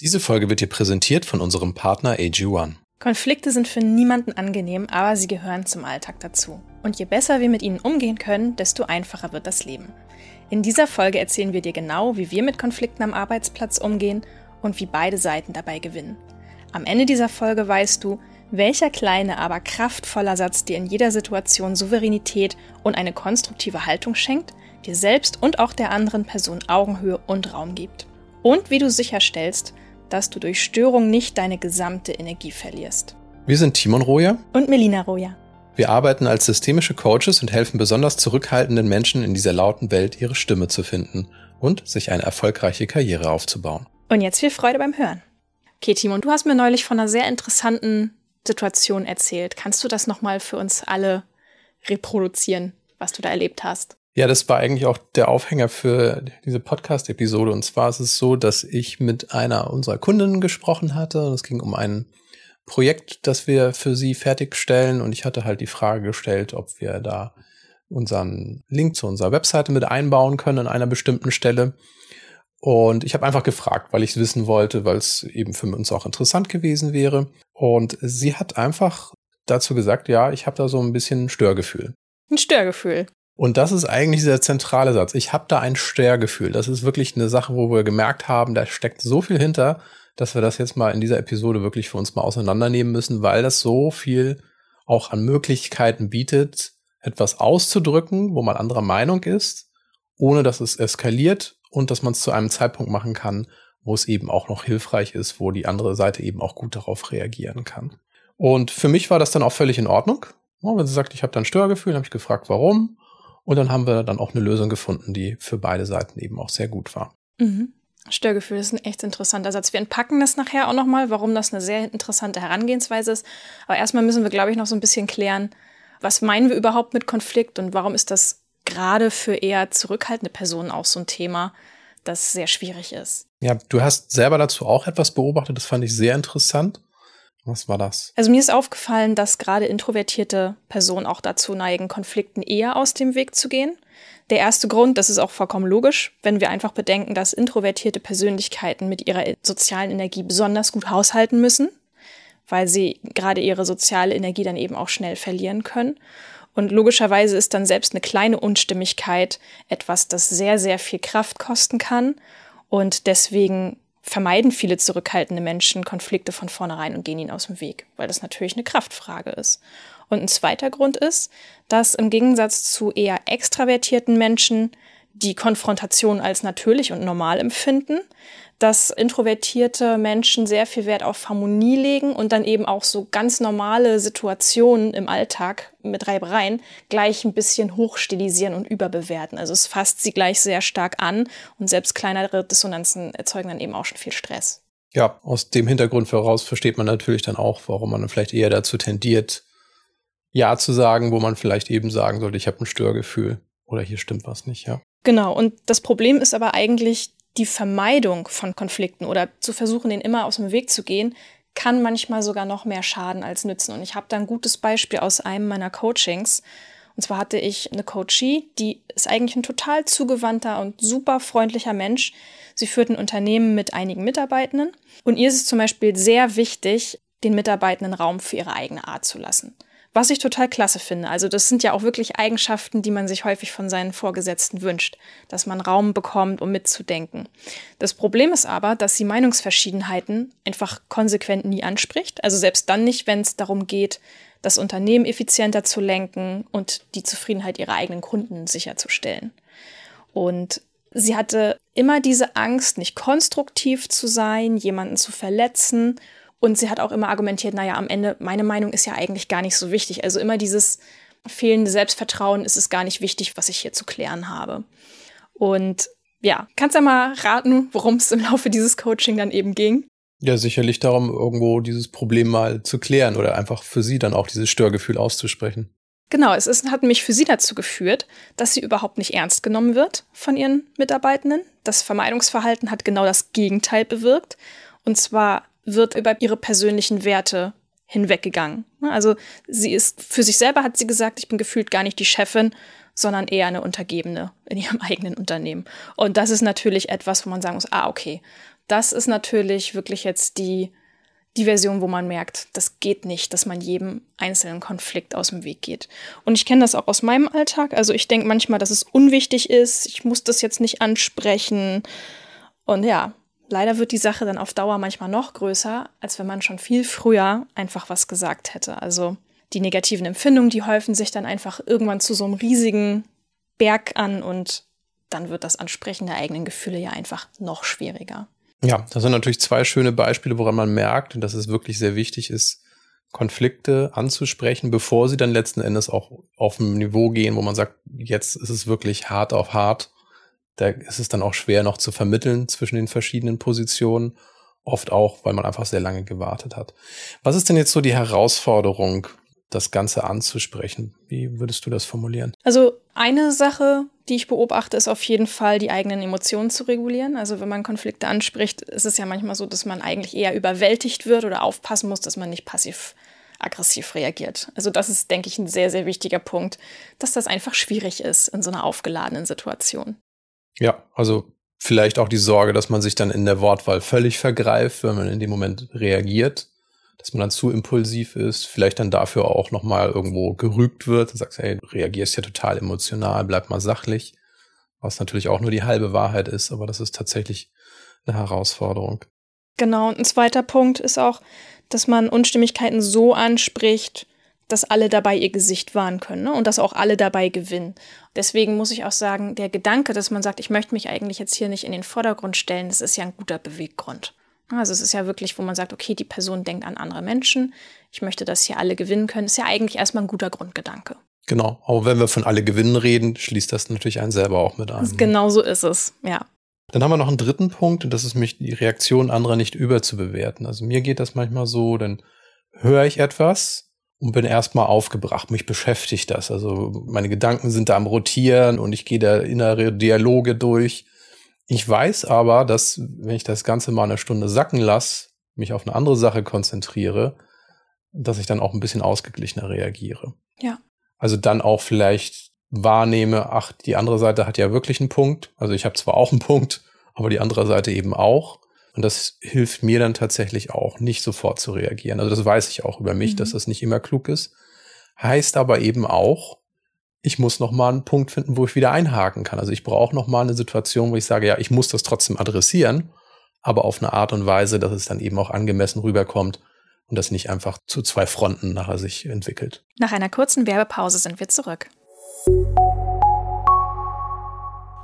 Diese Folge wird dir präsentiert von unserem Partner AG1. Konflikte sind für niemanden angenehm, aber sie gehören zum Alltag dazu. Und je besser wir mit ihnen umgehen können, desto einfacher wird das Leben. In dieser Folge erzählen wir dir genau, wie wir mit Konflikten am Arbeitsplatz umgehen und wie beide Seiten dabei gewinnen. Am Ende dieser Folge weißt du, welcher kleine, aber kraftvoller Satz dir in jeder Situation Souveränität und eine konstruktive Haltung schenkt, dir selbst und auch der anderen Person Augenhöhe und Raum gibt. Und wie du sicherstellst, dass du durch Störung nicht deine gesamte Energie verlierst. Wir sind Timon Roja und Melina Roja. Wir arbeiten als systemische Coaches und helfen besonders zurückhaltenden Menschen in dieser lauten Welt ihre Stimme zu finden und sich eine erfolgreiche Karriere aufzubauen. Und jetzt viel Freude beim Hören. Okay, Timon, du hast mir neulich von einer sehr interessanten Situation erzählt. Kannst du das nochmal für uns alle reproduzieren, was du da erlebt hast? Ja, das war eigentlich auch der Aufhänger für diese Podcast-Episode. Und zwar ist es so, dass ich mit einer unserer Kundinnen gesprochen hatte. Und es ging um ein Projekt, das wir für sie fertigstellen. Und ich hatte halt die Frage gestellt, ob wir da unseren Link zu unserer Webseite mit einbauen können an einer bestimmten Stelle. Und ich habe einfach gefragt, weil ich es wissen wollte, weil es eben für uns auch interessant gewesen wäre. Und sie hat einfach dazu gesagt, ja, ich habe da so ein bisschen ein Störgefühl. Ein Störgefühl. Und das ist eigentlich der zentrale Satz. Ich habe da ein Störgefühl. Das ist wirklich eine Sache, wo wir gemerkt haben, da steckt so viel hinter, dass wir das jetzt mal in dieser Episode wirklich für uns mal auseinandernehmen müssen, weil das so viel auch an Möglichkeiten bietet, etwas auszudrücken, wo man anderer Meinung ist, ohne dass es eskaliert und dass man es zu einem Zeitpunkt machen kann, wo es eben auch noch hilfreich ist, wo die andere Seite eben auch gut darauf reagieren kann. Und für mich war das dann auch völlig in Ordnung. Wenn sie sagt, ich habe da ein Störgefühl, habe ich gefragt, warum. Und dann haben wir dann auch eine Lösung gefunden, die für beide Seiten eben auch sehr gut war. Mhm. Störgefühl ist ein echt interessanter Satz. Wir entpacken das nachher auch nochmal, warum das eine sehr interessante Herangehensweise ist. Aber erstmal müssen wir, glaube ich, noch so ein bisschen klären, was meinen wir überhaupt mit Konflikt und warum ist das gerade für eher zurückhaltende Personen auch so ein Thema, das sehr schwierig ist. Ja, du hast selber dazu auch etwas beobachtet, das fand ich sehr interessant. Was war das? Also mir ist aufgefallen, dass gerade introvertierte Personen auch dazu neigen, Konflikten eher aus dem Weg zu gehen. Der erste Grund, das ist auch vollkommen logisch, wenn wir einfach bedenken, dass introvertierte Persönlichkeiten mit ihrer sozialen Energie besonders gut haushalten müssen, weil sie gerade ihre soziale Energie dann eben auch schnell verlieren können. Und logischerweise ist dann selbst eine kleine Unstimmigkeit etwas, das sehr, sehr viel Kraft kosten kann. Und deswegen vermeiden viele zurückhaltende Menschen Konflikte von vornherein und gehen ihnen aus dem Weg, weil das natürlich eine Kraftfrage ist. Und ein zweiter Grund ist, dass im Gegensatz zu eher extravertierten Menschen die Konfrontation als natürlich und normal empfinden, dass introvertierte Menschen sehr viel Wert auf Harmonie legen und dann eben auch so ganz normale Situationen im Alltag mit Reibereien gleich ein bisschen hochstilisieren und überbewerten. Also es fasst sie gleich sehr stark an und selbst kleinere Dissonanzen erzeugen dann eben auch schon viel Stress. Ja, aus dem Hintergrund voraus versteht man natürlich dann auch, warum man dann vielleicht eher dazu tendiert, Ja zu sagen, wo man vielleicht eben sagen sollte, ich habe ein Störgefühl oder hier stimmt was nicht, ja. Genau, und das Problem ist aber eigentlich die Vermeidung von Konflikten oder zu versuchen, den immer aus dem Weg zu gehen, kann manchmal sogar noch mehr schaden als nützen. Und ich habe da ein gutes Beispiel aus einem meiner Coachings. Und zwar hatte ich eine Coachie, die ist eigentlich ein total zugewandter und super freundlicher Mensch. Sie führt ein Unternehmen mit einigen Mitarbeitenden. Und ihr ist es zum Beispiel sehr wichtig, den Mitarbeitenden Raum für ihre eigene Art zu lassen. Was ich total klasse finde. Also das sind ja auch wirklich Eigenschaften, die man sich häufig von seinen Vorgesetzten wünscht, dass man Raum bekommt, um mitzudenken. Das Problem ist aber, dass sie Meinungsverschiedenheiten einfach konsequent nie anspricht. Also selbst dann nicht, wenn es darum geht, das Unternehmen effizienter zu lenken und die Zufriedenheit ihrer eigenen Kunden sicherzustellen. Und sie hatte immer diese Angst, nicht konstruktiv zu sein, jemanden zu verletzen und sie hat auch immer argumentiert, naja, am Ende, meine Meinung ist ja eigentlich gar nicht so wichtig. Also immer dieses fehlende Selbstvertrauen ist es gar nicht wichtig, was ich hier zu klären habe. Und ja, kannst du ja mal raten, worum es im Laufe dieses Coaching dann eben ging? Ja, sicherlich darum, irgendwo dieses Problem mal zu klären oder einfach für sie dann auch dieses Störgefühl auszusprechen. Genau, es ist, hat mich für sie dazu geführt, dass sie überhaupt nicht ernst genommen wird von ihren Mitarbeitenden. Das Vermeidungsverhalten hat genau das Gegenteil bewirkt. Und zwar wird über ihre persönlichen Werte hinweggegangen. Also sie ist für sich selber hat sie gesagt, ich bin gefühlt gar nicht die Chefin, sondern eher eine Untergebene in ihrem eigenen Unternehmen. Und das ist natürlich etwas, wo man sagen muss, ah, okay, Das ist natürlich wirklich jetzt die, die Version, wo man merkt, das geht nicht, dass man jedem einzelnen Konflikt aus dem Weg geht. Und ich kenne das auch aus meinem Alltag. Also ich denke manchmal, dass es unwichtig ist. Ich muss das jetzt nicht ansprechen. Und ja, leider wird die Sache dann auf Dauer manchmal noch größer, als wenn man schon viel früher einfach was gesagt hätte. Also die negativen Empfindungen, die häufen sich dann einfach irgendwann zu so einem riesigen Berg an und dann wird das Ansprechen der eigenen Gefühle ja einfach noch schwieriger. Ja, das sind natürlich zwei schöne Beispiele, woran man merkt, dass es wirklich sehr wichtig ist, Konflikte anzusprechen, bevor sie dann letzten Endes auch auf ein Niveau gehen, wo man sagt, jetzt ist es wirklich hart auf hart. Da ist es dann auch schwer noch zu vermitteln zwischen den verschiedenen Positionen. Oft auch, weil man einfach sehr lange gewartet hat. Was ist denn jetzt so die Herausforderung das Ganze anzusprechen. Wie würdest du das formulieren? Also eine Sache, die ich beobachte, ist auf jeden Fall die eigenen Emotionen zu regulieren. Also wenn man Konflikte anspricht, ist es ja manchmal so, dass man eigentlich eher überwältigt wird oder aufpassen muss, dass man nicht passiv aggressiv reagiert. Also das ist, denke ich, ein sehr, sehr wichtiger Punkt, dass das einfach schwierig ist in so einer aufgeladenen Situation. Ja, also vielleicht auch die Sorge, dass man sich dann in der Wortwahl völlig vergreift, wenn man in dem Moment reagiert dass man dann zu impulsiv ist, vielleicht dann dafür auch nochmal irgendwo gerügt wird und sagst, hey, du reagierst ja total emotional, bleib mal sachlich, was natürlich auch nur die halbe Wahrheit ist, aber das ist tatsächlich eine Herausforderung. Genau, und ein zweiter Punkt ist auch, dass man Unstimmigkeiten so anspricht, dass alle dabei ihr Gesicht wahren können ne? und dass auch alle dabei gewinnen. Deswegen muss ich auch sagen, der Gedanke, dass man sagt, ich möchte mich eigentlich jetzt hier nicht in den Vordergrund stellen, das ist ja ein guter Beweggrund. Also es ist ja wirklich, wo man sagt, okay, die Person denkt an andere Menschen. Ich möchte, dass hier alle gewinnen können. Ist ja eigentlich erstmal ein guter Grundgedanke. Genau. Aber wenn wir von alle gewinnen reden, schließt das natürlich einen selber auch mit ein. Genau so ist es, ja. Dann haben wir noch einen dritten Punkt, und das ist mich die Reaktion anderer nicht überzubewerten. Also mir geht das manchmal so, dann höre ich etwas und bin erstmal aufgebracht. Mich beschäftigt das. Also meine Gedanken sind da am Rotieren und ich gehe da innere Dialoge durch ich weiß aber, dass wenn ich das Ganze mal eine Stunde sacken lasse, mich auf eine andere Sache konzentriere, dass ich dann auch ein bisschen ausgeglichener reagiere. Ja. Also dann auch vielleicht wahrnehme, ach, die andere Seite hat ja wirklich einen Punkt. Also ich habe zwar auch einen Punkt, aber die andere Seite eben auch. Und das hilft mir dann tatsächlich auch, nicht sofort zu reagieren. Also das weiß ich auch über mich, mhm. dass das nicht immer klug ist. Heißt aber eben auch, ich muss noch mal einen Punkt finden, wo ich wieder einhaken kann. Also ich brauche noch mal eine Situation, wo ich sage, ja, ich muss das trotzdem adressieren, aber auf eine Art und Weise, dass es dann eben auch angemessen rüberkommt und das nicht einfach zu zwei Fronten nachher sich entwickelt. Nach einer kurzen Werbepause sind wir zurück.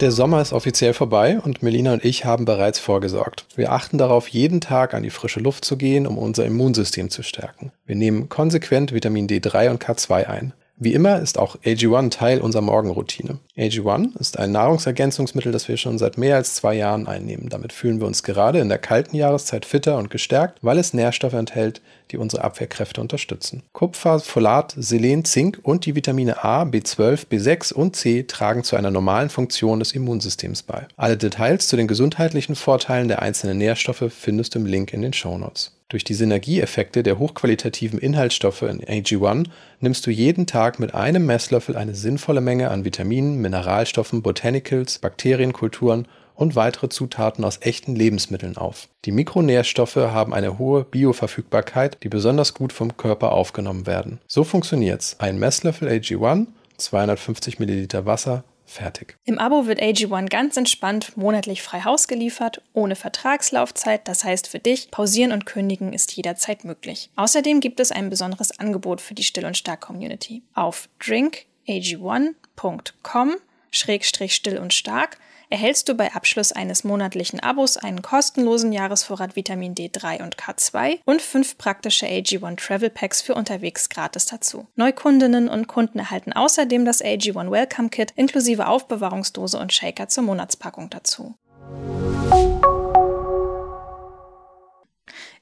Der Sommer ist offiziell vorbei und Melina und ich haben bereits vorgesorgt. Wir achten darauf, jeden Tag an die frische Luft zu gehen, um unser Immunsystem zu stärken. Wir nehmen konsequent Vitamin D3 und K2 ein. Wie immer ist auch AG1 Teil unserer Morgenroutine. AG1 ist ein Nahrungsergänzungsmittel, das wir schon seit mehr als zwei Jahren einnehmen. Damit fühlen wir uns gerade in der kalten Jahreszeit fitter und gestärkt, weil es Nährstoffe enthält, die unsere Abwehrkräfte unterstützen. Kupfer, Folat, Selen, Zink und die Vitamine A, B12, B6 und C tragen zu einer normalen Funktion des Immunsystems bei. Alle Details zu den gesundheitlichen Vorteilen der einzelnen Nährstoffe findest du im Link in den Shownotes. Durch die Synergieeffekte der hochqualitativen Inhaltsstoffe in AG1 nimmst du jeden Tag mit einem Messlöffel eine sinnvolle Menge an Vitaminen, Mineralstoffen, Botanicals, Bakterienkulturen und weitere Zutaten aus echten Lebensmitteln auf. Die Mikronährstoffe haben eine hohe Bioverfügbarkeit, die besonders gut vom Körper aufgenommen werden. So funktioniert's. Ein Messlöffel AG1, 250 Milliliter Wasser, Fertig. Im Abo wird AG1 ganz entspannt monatlich frei Haus geliefert, ohne Vertragslaufzeit. Das heißt für dich, pausieren und kündigen ist jederzeit möglich. Außerdem gibt es ein besonderes Angebot für die Still- und Stark-Community. Auf drinkag1.com-still und stark erhältst du bei Abschluss eines monatlichen Abos einen kostenlosen Jahresvorrat Vitamin D3 und K2 und fünf praktische AG1 Travel Packs für unterwegs gratis dazu. Neukundinnen und Kunden erhalten außerdem das AG1 Welcome Kit inklusive Aufbewahrungsdose und Shaker zur Monatspackung dazu.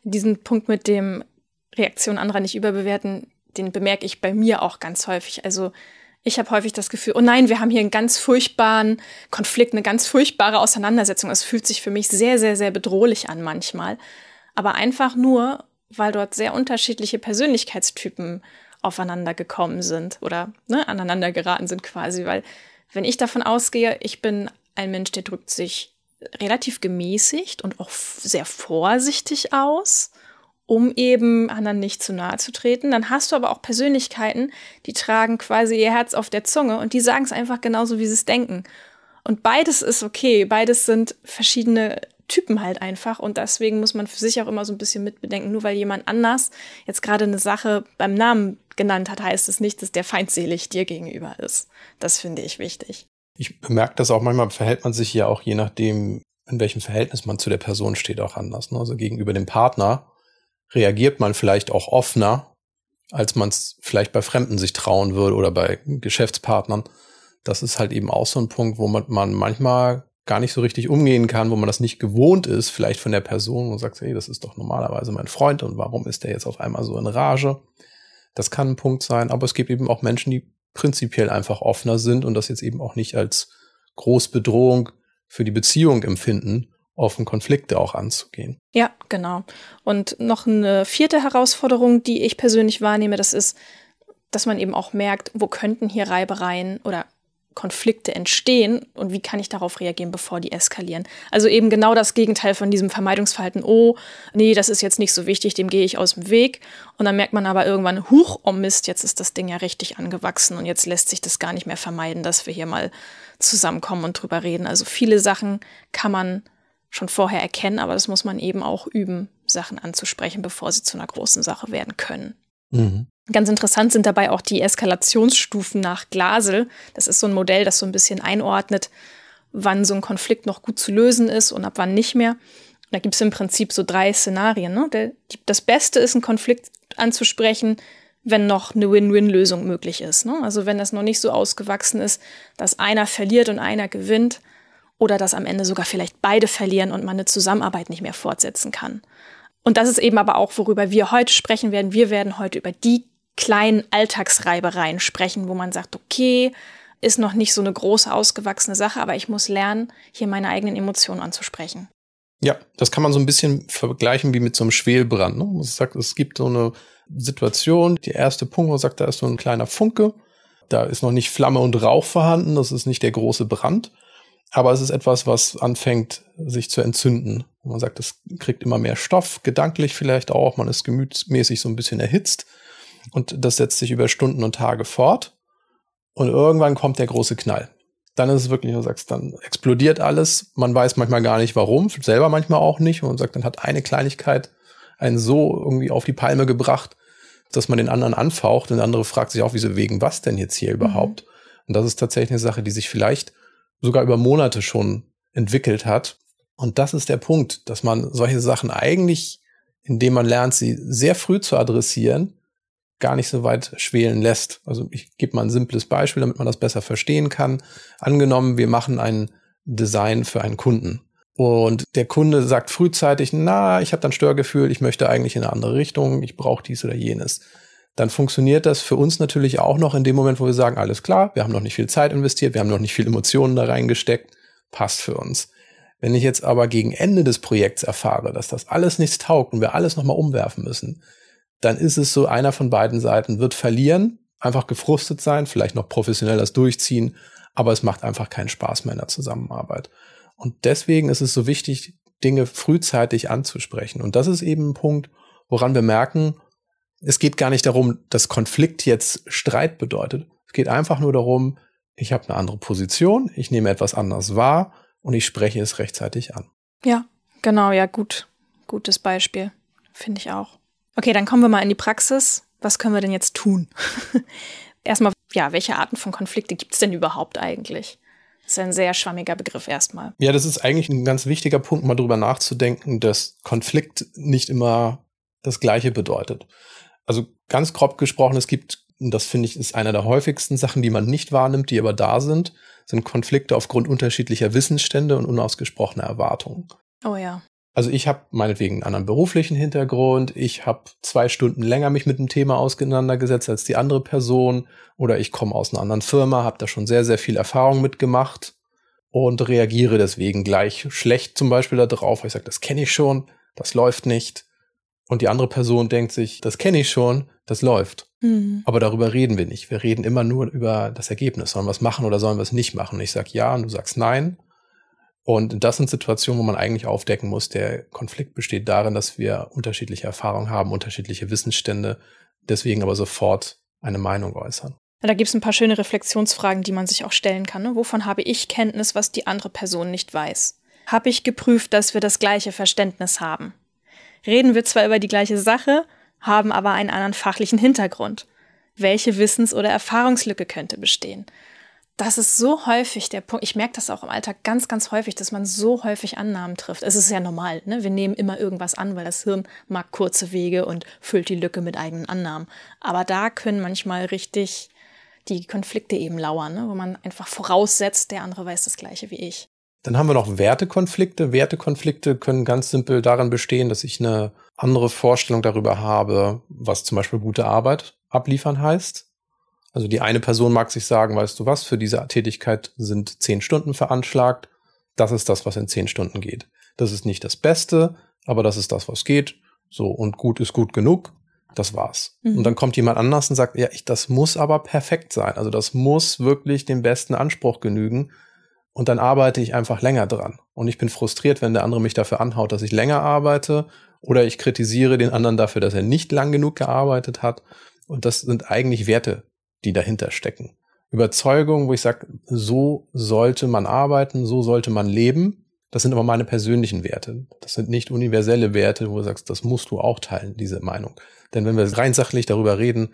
Diesen Punkt mit dem Reaktion anderer nicht überbewerten, den bemerke ich bei mir auch ganz häufig. Also ich habe häufig das Gefühl, oh nein, wir haben hier einen ganz furchtbaren Konflikt, eine ganz furchtbare Auseinandersetzung. Es fühlt sich für mich sehr, sehr, sehr bedrohlich an manchmal. Aber einfach nur, weil dort sehr unterschiedliche Persönlichkeitstypen aufeinander gekommen sind oder ne, aneinander geraten sind quasi. Weil wenn ich davon ausgehe, ich bin ein Mensch, der drückt sich relativ gemäßigt und auch sehr vorsichtig aus, um eben anderen nicht zu nahe zu treten. Dann hast du aber auch Persönlichkeiten, die tragen quasi ihr Herz auf der Zunge und die sagen es einfach genauso, wie sie es denken. Und beides ist okay. Beides sind verschiedene Typen halt einfach. Und deswegen muss man für sich auch immer so ein bisschen mitbedenken. Nur weil jemand anders jetzt gerade eine Sache beim Namen genannt hat, heißt es nicht, dass der feindselig dir gegenüber ist. Das finde ich wichtig. Ich bemerke das auch manchmal, verhält man sich ja auch je nachdem, in welchem Verhältnis man zu der Person steht, auch anders. Ne? Also gegenüber dem Partner reagiert man vielleicht auch offener, als man es vielleicht bei Fremden sich trauen würde oder bei Geschäftspartnern. Das ist halt eben auch so ein Punkt, wo man, man manchmal gar nicht so richtig umgehen kann, wo man das nicht gewohnt ist, vielleicht von der Person und sagt, hey, das ist doch normalerweise mein Freund und warum ist der jetzt auf einmal so in Rage? Das kann ein Punkt sein, aber es gibt eben auch Menschen, die prinzipiell einfach offener sind und das jetzt eben auch nicht als Großbedrohung für die Beziehung empfinden, offen Konflikte auch anzugehen. Ja, genau. Und noch eine vierte Herausforderung, die ich persönlich wahrnehme, das ist, dass man eben auch merkt, wo könnten hier Reibereien oder Konflikte entstehen und wie kann ich darauf reagieren, bevor die eskalieren. Also eben genau das Gegenteil von diesem Vermeidungsverhalten, oh, nee, das ist jetzt nicht so wichtig, dem gehe ich aus dem Weg. Und dann merkt man aber irgendwann, huch, oh Mist, jetzt ist das Ding ja richtig angewachsen und jetzt lässt sich das gar nicht mehr vermeiden, dass wir hier mal zusammenkommen und drüber reden. Also viele Sachen kann man schon vorher erkennen, aber das muss man eben auch üben, Sachen anzusprechen, bevor sie zu einer großen Sache werden können. Mhm. Ganz interessant sind dabei auch die Eskalationsstufen nach Glasel. Das ist so ein Modell, das so ein bisschen einordnet, wann so ein Konflikt noch gut zu lösen ist und ab wann nicht mehr. Da gibt es im Prinzip so drei Szenarien. Ne? Das Beste ist, einen Konflikt anzusprechen, wenn noch eine Win-Win-Lösung möglich ist. Ne? Also wenn das noch nicht so ausgewachsen ist, dass einer verliert und einer gewinnt oder dass am Ende sogar vielleicht beide verlieren und man eine Zusammenarbeit nicht mehr fortsetzen kann. Und das ist eben aber auch, worüber wir heute sprechen werden. Wir werden heute über die kleinen Alltagsreibereien sprechen, wo man sagt, okay, ist noch nicht so eine große, ausgewachsene Sache, aber ich muss lernen, hier meine eigenen Emotionen anzusprechen. Ja, das kann man so ein bisschen vergleichen wie mit so einem Schwelbrand. Ne? Man sagt, es gibt so eine Situation, die erste Punkt, wo man sagt, da ist so ein kleiner Funke, da ist noch nicht Flamme und Rauch vorhanden, das ist nicht der große Brand, aber es ist etwas, was anfängt, sich zu entzünden. Man sagt, es kriegt immer mehr Stoff, gedanklich vielleicht auch, man ist gemütsmäßig so ein bisschen erhitzt und das setzt sich über Stunden und Tage fort. Und irgendwann kommt der große Knall. Dann ist es wirklich, du sagst, dann explodiert alles. Man weiß manchmal gar nicht warum, selber manchmal auch nicht. Und man sagt, dann hat eine Kleinigkeit einen so irgendwie auf die Palme gebracht, dass man den anderen anfaucht. Und der andere fragt sich auch, wieso wegen was denn jetzt hier mhm. überhaupt? Und das ist tatsächlich eine Sache, die sich vielleicht sogar über Monate schon entwickelt hat. Und das ist der Punkt, dass man solche Sachen eigentlich, indem man lernt, sie sehr früh zu adressieren, gar nicht so weit schwelen lässt. Also ich gebe mal ein simples Beispiel, damit man das besser verstehen kann. Angenommen, wir machen ein Design für einen Kunden. Und der Kunde sagt frühzeitig, na, ich habe dann Störgefühl, ich möchte eigentlich in eine andere Richtung, ich brauche dies oder jenes. Dann funktioniert das für uns natürlich auch noch in dem Moment, wo wir sagen, alles klar, wir haben noch nicht viel Zeit investiert, wir haben noch nicht viel Emotionen da reingesteckt, passt für uns. Wenn ich jetzt aber gegen Ende des Projekts erfahre, dass das alles nichts taugt und wir alles nochmal umwerfen müssen, dann ist es so, einer von beiden Seiten wird verlieren, einfach gefrustet sein, vielleicht noch professionell das durchziehen, aber es macht einfach keinen Spaß mehr in der Zusammenarbeit. Und deswegen ist es so wichtig, Dinge frühzeitig anzusprechen. Und das ist eben ein Punkt, woran wir merken, es geht gar nicht darum, dass Konflikt jetzt Streit bedeutet. Es geht einfach nur darum, ich habe eine andere Position, ich nehme etwas anders wahr und ich spreche es rechtzeitig an. Ja, genau, ja, gut. Gutes Beispiel, finde ich auch. Okay, dann kommen wir mal in die Praxis. Was können wir denn jetzt tun? erstmal, ja, welche Arten von Konflikte gibt es denn überhaupt eigentlich? Das ist ein sehr schwammiger Begriff erstmal. Ja, das ist eigentlich ein ganz wichtiger Punkt, mal drüber nachzudenken, dass Konflikt nicht immer das Gleiche bedeutet. Also ganz grob gesprochen, es gibt, und das finde ich ist einer der häufigsten Sachen, die man nicht wahrnimmt, die aber da sind, sind Konflikte aufgrund unterschiedlicher Wissensstände und unausgesprochener Erwartungen. Oh ja. Also ich habe meinetwegen einen anderen beruflichen Hintergrund, ich habe zwei Stunden länger mich mit dem Thema auseinandergesetzt als die andere Person oder ich komme aus einer anderen Firma, habe da schon sehr, sehr viel Erfahrung mitgemacht und reagiere deswegen gleich schlecht zum Beispiel darauf, weil ich sage, das kenne ich schon, das läuft nicht. Und die andere Person denkt sich, das kenne ich schon, das läuft. Mhm. Aber darüber reden wir nicht. Wir reden immer nur über das Ergebnis. Sollen wir es machen oder sollen wir es nicht machen? Und ich sage ja und du sagst nein. Und das sind Situationen, wo man eigentlich aufdecken muss, der Konflikt besteht darin, dass wir unterschiedliche Erfahrungen haben, unterschiedliche Wissensstände, deswegen aber sofort eine Meinung äußern. Da gibt es ein paar schöne Reflexionsfragen, die man sich auch stellen kann. Ne? Wovon habe ich Kenntnis, was die andere Person nicht weiß? Habe ich geprüft, dass wir das gleiche Verständnis haben? Reden wir zwar über die gleiche Sache, haben aber einen anderen fachlichen Hintergrund. Welche Wissens- oder Erfahrungslücke könnte bestehen? Das ist so häufig der Punkt. Ich merke das auch im Alltag ganz, ganz häufig, dass man so häufig Annahmen trifft. Es ist ja normal, ne? Wir nehmen immer irgendwas an, weil das Hirn mag kurze Wege und füllt die Lücke mit eigenen Annahmen. Aber da können manchmal richtig die Konflikte eben lauern, ne? wo man einfach voraussetzt, der andere weiß das Gleiche wie ich. Dann haben wir noch Wertekonflikte. Wertekonflikte können ganz simpel darin bestehen, dass ich eine andere Vorstellung darüber habe, was zum Beispiel gute Arbeit abliefern heißt. Also die eine Person mag sich sagen, weißt du was, für diese Tätigkeit sind zehn Stunden veranschlagt. Das ist das, was in zehn Stunden geht. Das ist nicht das Beste, aber das ist das, was geht. So, und gut ist gut genug. Das war's. Mhm. Und dann kommt jemand anders und sagt, ja, ich, das muss aber perfekt sein. Also das muss wirklich dem besten Anspruch genügen. Und dann arbeite ich einfach länger dran. Und ich bin frustriert, wenn der andere mich dafür anhaut, dass ich länger arbeite. Oder ich kritisiere den anderen dafür, dass er nicht lang genug gearbeitet hat. Und das sind eigentlich Werte, die dahinter stecken. Überzeugungen, wo ich sage, so sollte man arbeiten, so sollte man leben. Das sind aber meine persönlichen Werte. Das sind nicht universelle Werte, wo du sagst, das musst du auch teilen, diese Meinung. Denn wenn wir rein sachlich darüber reden,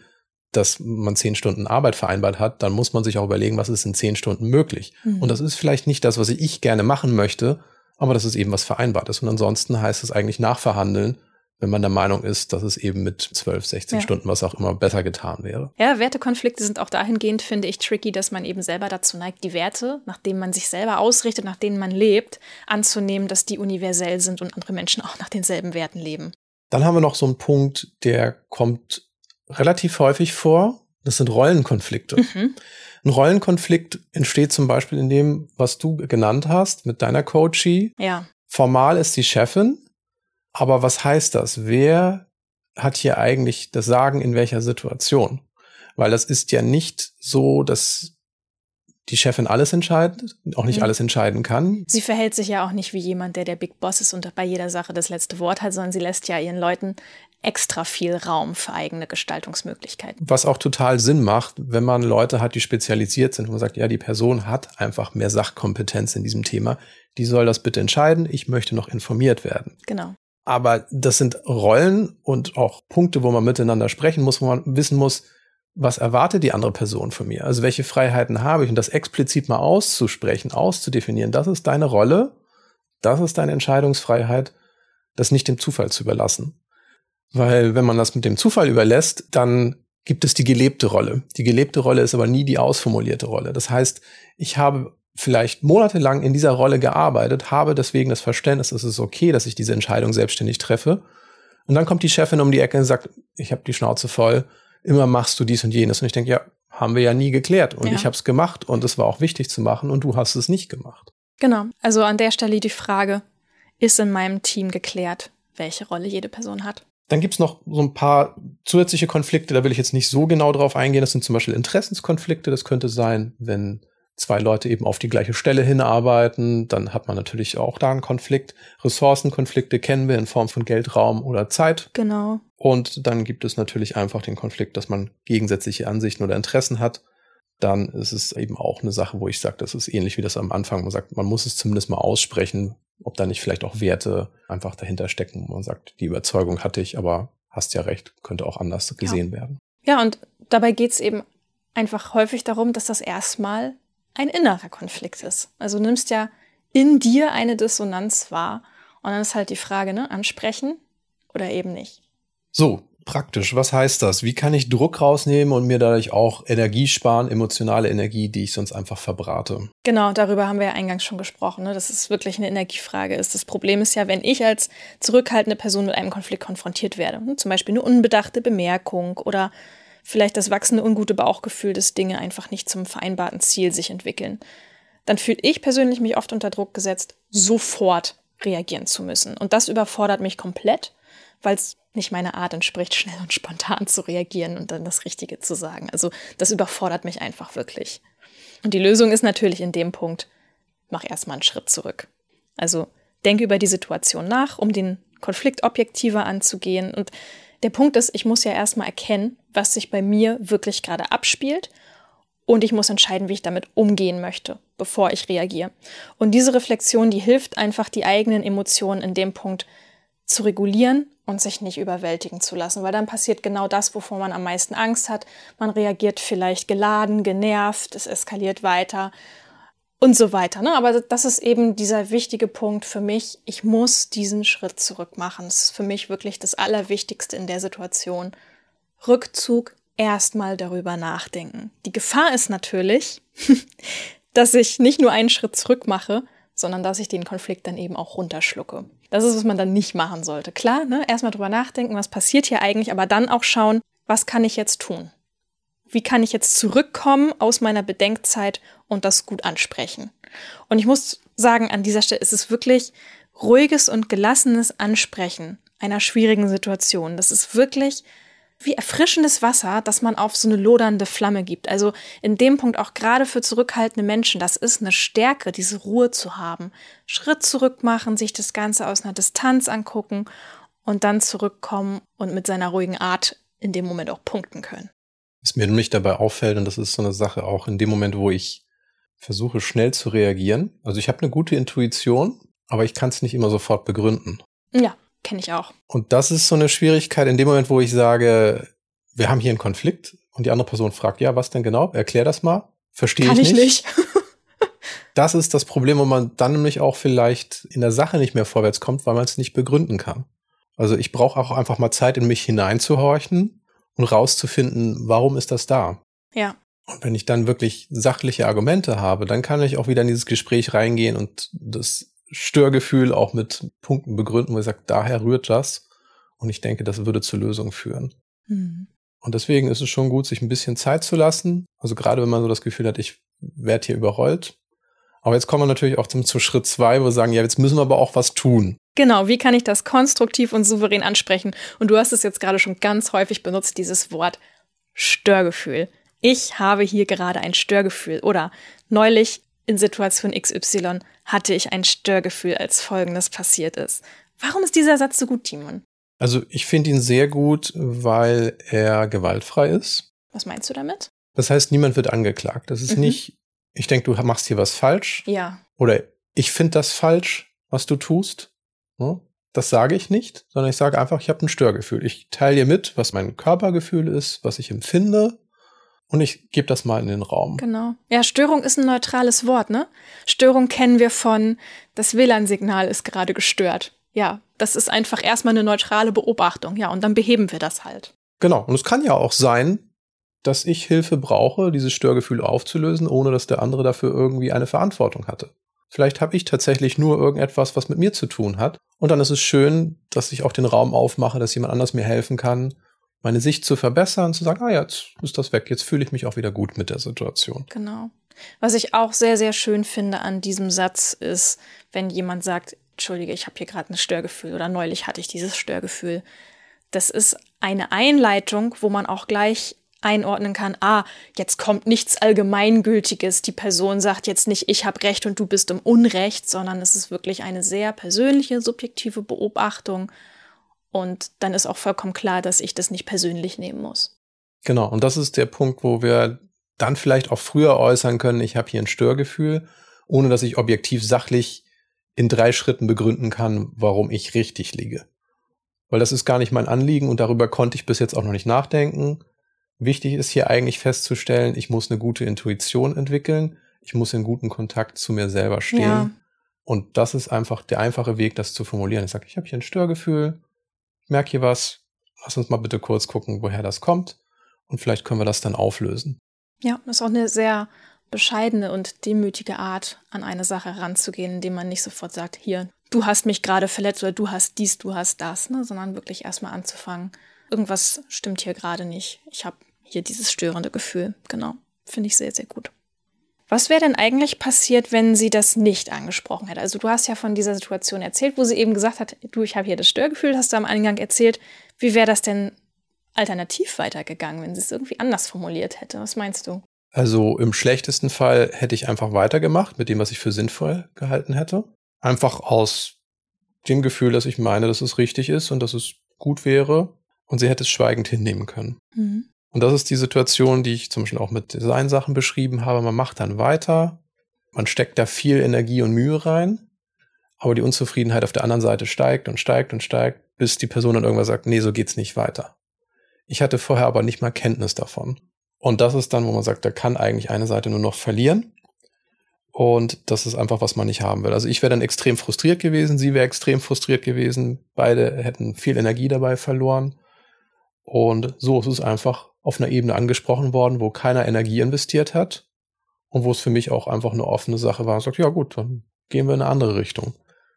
dass man zehn Stunden Arbeit vereinbart hat, dann muss man sich auch überlegen, was ist in zehn Stunden möglich. Mhm. Und das ist vielleicht nicht das, was ich gerne machen möchte, aber das ist eben was vereinbart ist. Und ansonsten heißt es eigentlich nachverhandeln, wenn man der Meinung ist, dass es eben mit 12, 16 ja. Stunden, was auch immer, besser getan wäre. Ja, Wertekonflikte sind auch dahingehend, finde ich, tricky, dass man eben selber dazu neigt, die Werte, nach denen man sich selber ausrichtet, nach denen man lebt, anzunehmen, dass die universell sind und andere Menschen auch nach denselben Werten leben. Dann haben wir noch so einen Punkt, der kommt relativ häufig vor. Das sind Rollenkonflikte. Mhm. Ein Rollenkonflikt entsteht zum Beispiel in dem, was du genannt hast mit deiner Coachie. Ja. Formal ist die Chefin, aber was heißt das? Wer hat hier eigentlich das Sagen in welcher Situation? Weil das ist ja nicht so, dass die Chefin alles entscheidet, auch nicht mhm. alles entscheiden kann. Sie verhält sich ja auch nicht wie jemand, der der Big Boss ist und bei jeder Sache das letzte Wort hat, sondern sie lässt ja ihren Leuten extra viel Raum für eigene Gestaltungsmöglichkeiten. Was auch total Sinn macht, wenn man Leute hat, die spezialisiert sind, wo man sagt, ja, die Person hat einfach mehr Sachkompetenz in diesem Thema, die soll das bitte entscheiden, ich möchte noch informiert werden. Genau. Aber das sind Rollen und auch Punkte, wo man miteinander sprechen muss, wo man wissen muss, was erwartet die andere Person von mir? Also welche Freiheiten habe ich? Und das explizit mal auszusprechen, auszudefinieren, das ist deine Rolle, das ist deine Entscheidungsfreiheit, das nicht dem Zufall zu überlassen. Weil wenn man das mit dem Zufall überlässt, dann gibt es die gelebte Rolle. Die gelebte Rolle ist aber nie die ausformulierte Rolle. Das heißt, ich habe vielleicht monatelang in dieser Rolle gearbeitet, habe deswegen das Verständnis, es ist okay, dass ich diese Entscheidung selbstständig treffe. Und dann kommt die Chefin um die Ecke und sagt, ich habe die Schnauze voll, immer machst du dies und jenes. Und ich denke, ja, haben wir ja nie geklärt. Und ja. ich habe es gemacht und es war auch wichtig zu machen und du hast es nicht gemacht. Genau. Also an der Stelle die Frage, ist in meinem Team geklärt, welche Rolle jede Person hat? Dann gibt's noch so ein paar zusätzliche Konflikte, da will ich jetzt nicht so genau drauf eingehen. Das sind zum Beispiel Interessenskonflikte. Das könnte sein, wenn zwei Leute eben auf die gleiche Stelle hinarbeiten, dann hat man natürlich auch da einen Konflikt. Ressourcenkonflikte kennen wir in Form von Geld, Raum oder Zeit. Genau. Und dann gibt es natürlich einfach den Konflikt, dass man gegensätzliche Ansichten oder Interessen hat. Dann ist es eben auch eine Sache, wo ich sage, das ist ähnlich wie das am Anfang. Man sagt, man muss es zumindest mal aussprechen, ob da nicht vielleicht auch Werte einfach dahinter stecken. Man sagt, die Überzeugung hatte ich, aber hast ja recht, könnte auch anders gesehen ja. werden. Ja, und dabei geht es eben einfach häufig darum, dass das erstmal ein innerer Konflikt ist. Also du nimmst ja in dir eine Dissonanz wahr und dann ist halt die Frage, ne, ansprechen oder eben nicht. So, praktisch, was heißt das? Wie kann ich Druck rausnehmen und mir dadurch auch Energie sparen, emotionale Energie, die ich sonst einfach verbrate? Genau, darüber haben wir ja eingangs schon gesprochen, ne, dass es wirklich eine Energiefrage ist. Das Problem ist ja, wenn ich als zurückhaltende Person mit einem Konflikt konfrontiert werde, ne, zum Beispiel eine unbedachte Bemerkung oder vielleicht das wachsende ungute Bauchgefühl, dass Dinge einfach nicht zum vereinbarten Ziel sich entwickeln, dann fühle ich persönlich mich oft unter Druck gesetzt, sofort reagieren zu müssen. Und das überfordert mich komplett, weil es nicht meiner Art entspricht, schnell und spontan zu reagieren und dann das Richtige zu sagen. Also das überfordert mich einfach wirklich. Und die Lösung ist natürlich in dem Punkt, mach erstmal einen Schritt zurück. Also denke über die Situation nach, um den Konflikt objektiver anzugehen. Und der Punkt ist, ich muss ja erstmal erkennen, was sich bei mir wirklich gerade abspielt. Und ich muss entscheiden, wie ich damit umgehen möchte, bevor ich reagiere. Und diese Reflexion, die hilft einfach, die eigenen Emotionen in dem Punkt zu regulieren und sich nicht überwältigen zu lassen, weil dann passiert genau das, wovor man am meisten Angst hat. Man reagiert vielleicht geladen, genervt, es eskaliert weiter und so weiter. Ne? Aber das ist eben dieser wichtige Punkt für mich. Ich muss diesen Schritt zurück machen. Das ist für mich wirklich das Allerwichtigste in der Situation. Rückzug, erstmal darüber nachdenken. Die Gefahr ist natürlich, dass ich nicht nur einen Schritt zurück mache, sondern dass ich den Konflikt dann eben auch runterschlucke. Das ist, was man dann nicht machen sollte. Klar, ne? erstmal drüber nachdenken, was passiert hier eigentlich, aber dann auch schauen, was kann ich jetzt tun? wie kann ich jetzt zurückkommen aus meiner Bedenkzeit und das gut ansprechen. Und ich muss sagen, an dieser Stelle ist es wirklich ruhiges und gelassenes Ansprechen einer schwierigen Situation. Das ist wirklich wie erfrischendes Wasser, das man auf so eine lodernde Flamme gibt. Also in dem Punkt auch gerade für zurückhaltende Menschen, das ist eine Stärke, diese Ruhe zu haben. Schritt zurück machen, sich das Ganze aus einer Distanz angucken und dann zurückkommen und mit seiner ruhigen Art in dem Moment auch punkten können. Was mir nämlich dabei auffällt, und das ist so eine Sache auch in dem Moment, wo ich versuche schnell zu reagieren. Also ich habe eine gute Intuition, aber ich kann es nicht immer sofort begründen. Ja, kenne ich auch. Und das ist so eine Schwierigkeit in dem Moment, wo ich sage, wir haben hier einen Konflikt und die andere Person fragt, ja, was denn genau? Erklär das mal. Verstehe ich nicht. Kann ich nicht. das ist das Problem, wo man dann nämlich auch vielleicht in der Sache nicht mehr vorwärts kommt, weil man es nicht begründen kann. Also ich brauche auch einfach mal Zeit, in mich hineinzuhorchen und rauszufinden, warum ist das da? Ja. Und wenn ich dann wirklich sachliche Argumente habe, dann kann ich auch wieder in dieses Gespräch reingehen und das Störgefühl auch mit Punkten begründen, wo ich sage, daher rührt das. Und ich denke, das würde zur Lösung führen. Mhm. Und deswegen ist es schon gut, sich ein bisschen Zeit zu lassen. Also gerade wenn man so das Gefühl hat, ich werde hier überrollt. Aber jetzt kommen wir natürlich auch zum, zum Schritt zwei, wo wir sagen, ja, jetzt müssen wir aber auch was tun. Genau, wie kann ich das konstruktiv und souverän ansprechen? Und du hast es jetzt gerade schon ganz häufig benutzt, dieses Wort Störgefühl. Ich habe hier gerade ein Störgefühl. Oder neulich in Situation XY hatte ich ein Störgefühl, als Folgendes passiert ist. Warum ist dieser Satz so gut, Timon? Also ich finde ihn sehr gut, weil er gewaltfrei ist. Was meinst du damit? Das heißt, niemand wird angeklagt. Das ist mhm. nicht, ich denke, du machst hier was falsch. Ja. Oder ich finde das falsch, was du tust. Ne? Das sage ich nicht, sondern ich sage einfach, ich habe ein Störgefühl. Ich teile dir mit, was mein Körpergefühl ist, was ich empfinde. Und ich gebe das mal in den Raum. Genau. Ja, Störung ist ein neutrales Wort, ne? Störung kennen wir von, das WLAN-Signal ist gerade gestört. Ja, das ist einfach erstmal eine neutrale Beobachtung. Ja, und dann beheben wir das halt. Genau. Und es kann ja auch sein, dass ich Hilfe brauche, dieses Störgefühl aufzulösen, ohne dass der andere dafür irgendwie eine Verantwortung hatte. Vielleicht habe ich tatsächlich nur irgendetwas, was mit mir zu tun hat. Und dann ist es schön, dass ich auch den Raum aufmache, dass jemand anders mir helfen kann, meine Sicht zu verbessern, zu sagen, ah, jetzt ist das weg, jetzt fühle ich mich auch wieder gut mit der Situation. Genau. Was ich auch sehr, sehr schön finde an diesem Satz ist, wenn jemand sagt, Entschuldige, ich habe hier gerade ein Störgefühl oder neulich hatte ich dieses Störgefühl. Das ist eine Einleitung, wo man auch gleich einordnen kann, ah, jetzt kommt nichts Allgemeingültiges, die Person sagt jetzt nicht, ich habe Recht und du bist im Unrecht, sondern es ist wirklich eine sehr persönliche, subjektive Beobachtung und dann ist auch vollkommen klar, dass ich das nicht persönlich nehmen muss. Genau, und das ist der Punkt, wo wir dann vielleicht auch früher äußern können, ich habe hier ein Störgefühl, ohne dass ich objektiv sachlich in drei Schritten begründen kann, warum ich richtig liege. Weil das ist gar nicht mein Anliegen und darüber konnte ich bis jetzt auch noch nicht nachdenken. Wichtig ist hier eigentlich festzustellen, ich muss eine gute Intuition entwickeln, ich muss in guten Kontakt zu mir selber stehen. Ja. Und das ist einfach der einfache Weg, das zu formulieren. Ich sage, ich habe hier ein Störgefühl, ich merke hier was, lass uns mal bitte kurz gucken, woher das kommt. Und vielleicht können wir das dann auflösen. Ja, das ist auch eine sehr bescheidene und demütige Art, an eine Sache ranzugehen, indem man nicht sofort sagt, hier, du hast mich gerade verletzt oder du hast dies, du hast das, ne? sondern wirklich erstmal anzufangen. Irgendwas stimmt hier gerade nicht. Ich habe hier dieses störende Gefühl. Genau. Finde ich sehr, sehr gut. Was wäre denn eigentlich passiert, wenn sie das nicht angesprochen hätte? Also du hast ja von dieser Situation erzählt, wo sie eben gesagt hat, du, ich habe hier das Störgefühl, hast du am Eingang erzählt. Wie wäre das denn alternativ weitergegangen, wenn sie es irgendwie anders formuliert hätte? Was meinst du? Also im schlechtesten Fall hätte ich einfach weitergemacht mit dem, was ich für sinnvoll gehalten hätte. Einfach aus dem Gefühl, dass ich meine, dass es richtig ist und dass es gut wäre. Und sie hätte es schweigend hinnehmen können. Mhm. Und das ist die Situation, die ich zum Beispiel auch mit Designsachen beschrieben habe. Man macht dann weiter, man steckt da viel Energie und Mühe rein, aber die Unzufriedenheit auf der anderen Seite steigt und steigt und steigt, bis die Person dann irgendwann sagt, nee, so geht's nicht weiter. Ich hatte vorher aber nicht mal Kenntnis davon. Und das ist dann, wo man sagt, da kann eigentlich eine Seite nur noch verlieren. Und das ist einfach, was man nicht haben will. Also ich wäre dann extrem frustriert gewesen, sie wäre extrem frustriert gewesen. Beide hätten viel Energie dabei verloren. Und so ist es einfach auf einer Ebene angesprochen worden, wo keiner Energie investiert hat und wo es für mich auch einfach eine offene Sache war. Und sagt, ja gut, dann gehen wir in eine andere Richtung.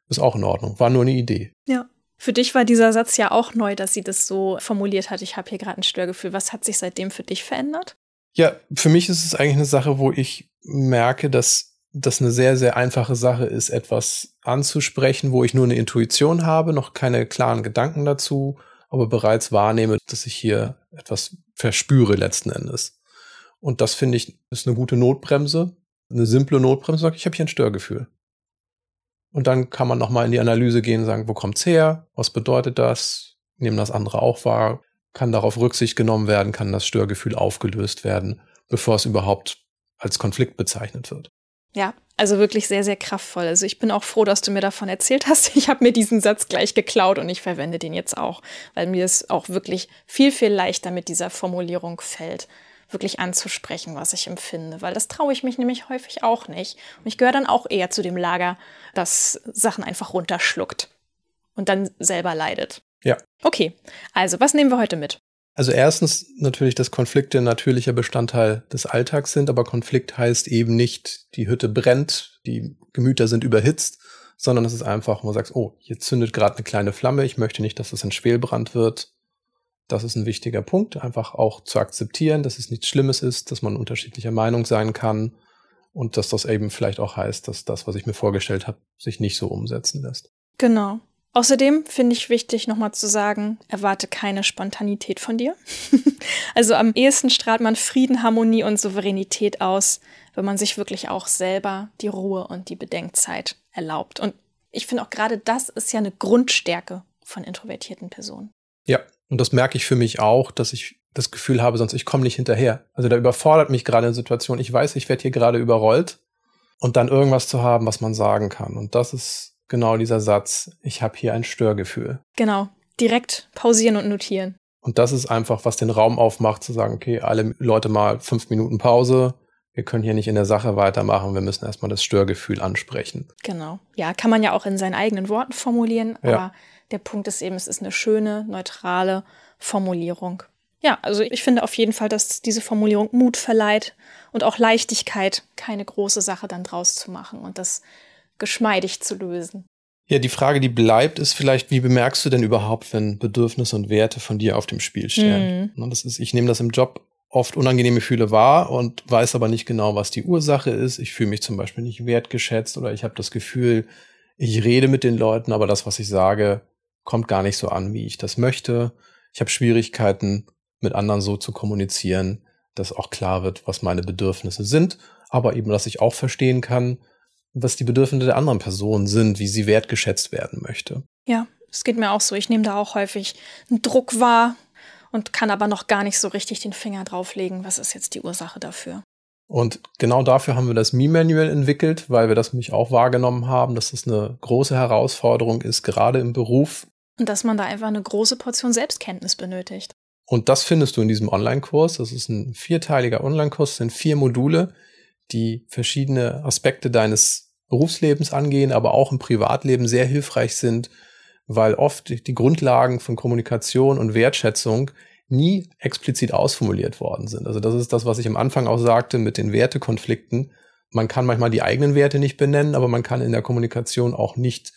Ist auch in Ordnung. War nur eine Idee. Ja. Für dich war dieser Satz ja auch neu, dass sie das so formuliert hat. Ich habe hier gerade ein Störgefühl. Was hat sich seitdem für dich verändert? Ja, für mich ist es eigentlich eine Sache, wo ich merke, dass das eine sehr, sehr einfache Sache ist, etwas anzusprechen, wo ich nur eine Intuition habe, noch keine klaren Gedanken dazu, aber bereits wahrnehme, dass ich hier etwas verspüre letzten Endes. Und das finde ich ist eine gute Notbremse, eine simple Notbremse. Ich habe hier ein Störgefühl. Und dann kann man nochmal in die Analyse gehen sagen, wo kommt's her? Was bedeutet das? Nehmen das andere auch wahr? Kann darauf Rücksicht genommen werden? Kann das Störgefühl aufgelöst werden, bevor es überhaupt als Konflikt bezeichnet wird? Ja, also wirklich sehr, sehr kraftvoll. Also ich bin auch froh, dass du mir davon erzählt hast. Ich habe mir diesen Satz gleich geklaut und ich verwende den jetzt auch, weil mir es auch wirklich viel, viel leichter mit dieser Formulierung fällt, wirklich anzusprechen, was ich empfinde. Weil das traue ich mich nämlich häufig auch nicht. Und ich gehöre dann auch eher zu dem Lager, das Sachen einfach runterschluckt und dann selber leidet. Ja. Okay, also was nehmen wir heute mit? Also erstens natürlich, dass Konflikte natürlicher Bestandteil des Alltags sind, aber Konflikt heißt eben nicht, die Hütte brennt, die Gemüter sind überhitzt, sondern es ist einfach, wo man sagt, oh, hier zündet gerade eine kleine Flamme, ich möchte nicht, dass es ein Schwelbrand wird. Das ist ein wichtiger Punkt, einfach auch zu akzeptieren, dass es nichts Schlimmes ist, dass man unterschiedlicher Meinung sein kann und dass das eben vielleicht auch heißt, dass das, was ich mir vorgestellt habe, sich nicht so umsetzen lässt. Genau. Außerdem finde ich wichtig, nochmal zu sagen, erwarte keine Spontanität von dir. also am ehesten strahlt man Frieden, Harmonie und Souveränität aus, wenn man sich wirklich auch selber die Ruhe und die Bedenkzeit erlaubt. Und ich finde auch gerade das ist ja eine Grundstärke von introvertierten Personen. Ja, und das merke ich für mich auch, dass ich das Gefühl habe, sonst ich komme nicht hinterher. Also da überfordert mich gerade eine Situation. Ich weiß, ich werde hier gerade überrollt und dann irgendwas zu haben, was man sagen kann. Und das ist genau dieser Satz, ich habe hier ein Störgefühl. Genau, direkt pausieren und notieren. Und das ist einfach, was den Raum aufmacht, zu sagen, okay, alle Leute mal fünf Minuten Pause. Wir können hier nicht in der Sache weitermachen. Wir müssen erstmal das Störgefühl ansprechen. Genau. Ja, kann man ja auch in seinen eigenen Worten formulieren. Ja. Aber der Punkt ist eben, es ist eine schöne, neutrale Formulierung. Ja, also ich finde auf jeden Fall, dass diese Formulierung Mut verleiht und auch Leichtigkeit, keine große Sache dann draus zu machen. Und das geschmeidig zu lösen. Ja, die Frage, die bleibt, ist vielleicht, wie bemerkst du denn überhaupt, wenn Bedürfnisse und Werte von dir auf dem Spiel stehen? Mhm. Das ist, ich nehme das im Job oft unangenehme Gefühle wahr und weiß aber nicht genau, was die Ursache ist. Ich fühle mich zum Beispiel nicht wertgeschätzt oder ich habe das Gefühl, ich rede mit den Leuten, aber das, was ich sage, kommt gar nicht so an, wie ich das möchte. Ich habe Schwierigkeiten, mit anderen so zu kommunizieren, dass auch klar wird, was meine Bedürfnisse sind, aber eben, dass ich auch verstehen kann, was die Bedürfnisse der anderen Person sind, wie sie wertgeschätzt werden möchte. Ja, es geht mir auch so. Ich nehme da auch häufig einen Druck wahr und kann aber noch gar nicht so richtig den Finger drauflegen, was ist jetzt die Ursache dafür. Und genau dafür haben wir das Me-Manual entwickelt, weil wir das nämlich auch wahrgenommen haben, dass das eine große Herausforderung ist, gerade im Beruf. Und dass man da einfach eine große Portion Selbstkenntnis benötigt. Und das findest du in diesem Online-Kurs. Das ist ein vierteiliger Online-Kurs, sind vier Module, die verschiedene Aspekte deines Berufslebens angehen, aber auch im Privatleben sehr hilfreich sind, weil oft die Grundlagen von Kommunikation und Wertschätzung nie explizit ausformuliert worden sind. Also das ist das, was ich am Anfang auch sagte mit den Wertekonflikten. Man kann manchmal die eigenen Werte nicht benennen, aber man kann in der Kommunikation auch nicht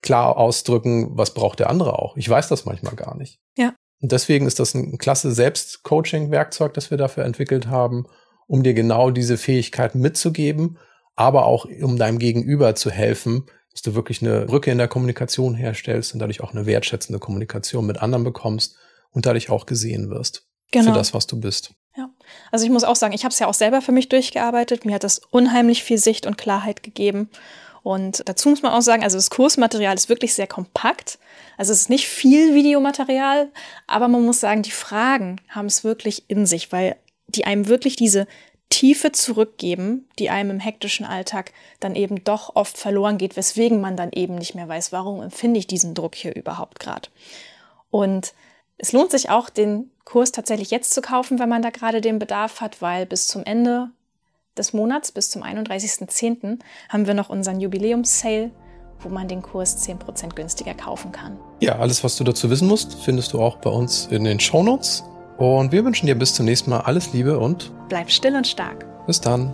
klar ausdrücken, was braucht der andere auch. Ich weiß das manchmal gar nicht. Ja. Und deswegen ist das ein klasse Selbstcoaching-Werkzeug, das wir dafür entwickelt haben, um dir genau diese Fähigkeiten mitzugeben aber auch um deinem Gegenüber zu helfen, dass du wirklich eine Brücke in der Kommunikation herstellst und dadurch auch eine wertschätzende Kommunikation mit anderen bekommst und dadurch auch gesehen wirst genau. für das, was du bist. Ja, also ich muss auch sagen, ich habe es ja auch selber für mich durchgearbeitet. Mir hat das unheimlich viel Sicht und Klarheit gegeben. Und dazu muss man auch sagen, also das Kursmaterial ist wirklich sehr kompakt. Also es ist nicht viel Videomaterial, aber man muss sagen, die Fragen haben es wirklich in sich, weil die einem wirklich diese Tiefe zurückgeben, die einem im hektischen Alltag dann eben doch oft verloren geht, weswegen man dann eben nicht mehr weiß, warum empfinde ich diesen Druck hier überhaupt gerade. Und es lohnt sich auch, den Kurs tatsächlich jetzt zu kaufen, wenn man da gerade den Bedarf hat, weil bis zum Ende des Monats, bis zum 31.10., haben wir noch unseren Jubiläums-Sale, wo man den Kurs 10% günstiger kaufen kann. Ja, alles, was du dazu wissen musst, findest du auch bei uns in den Shownotes. Und wir wünschen dir bis zum nächsten Mal alles Liebe und bleib still und stark. Bis dann.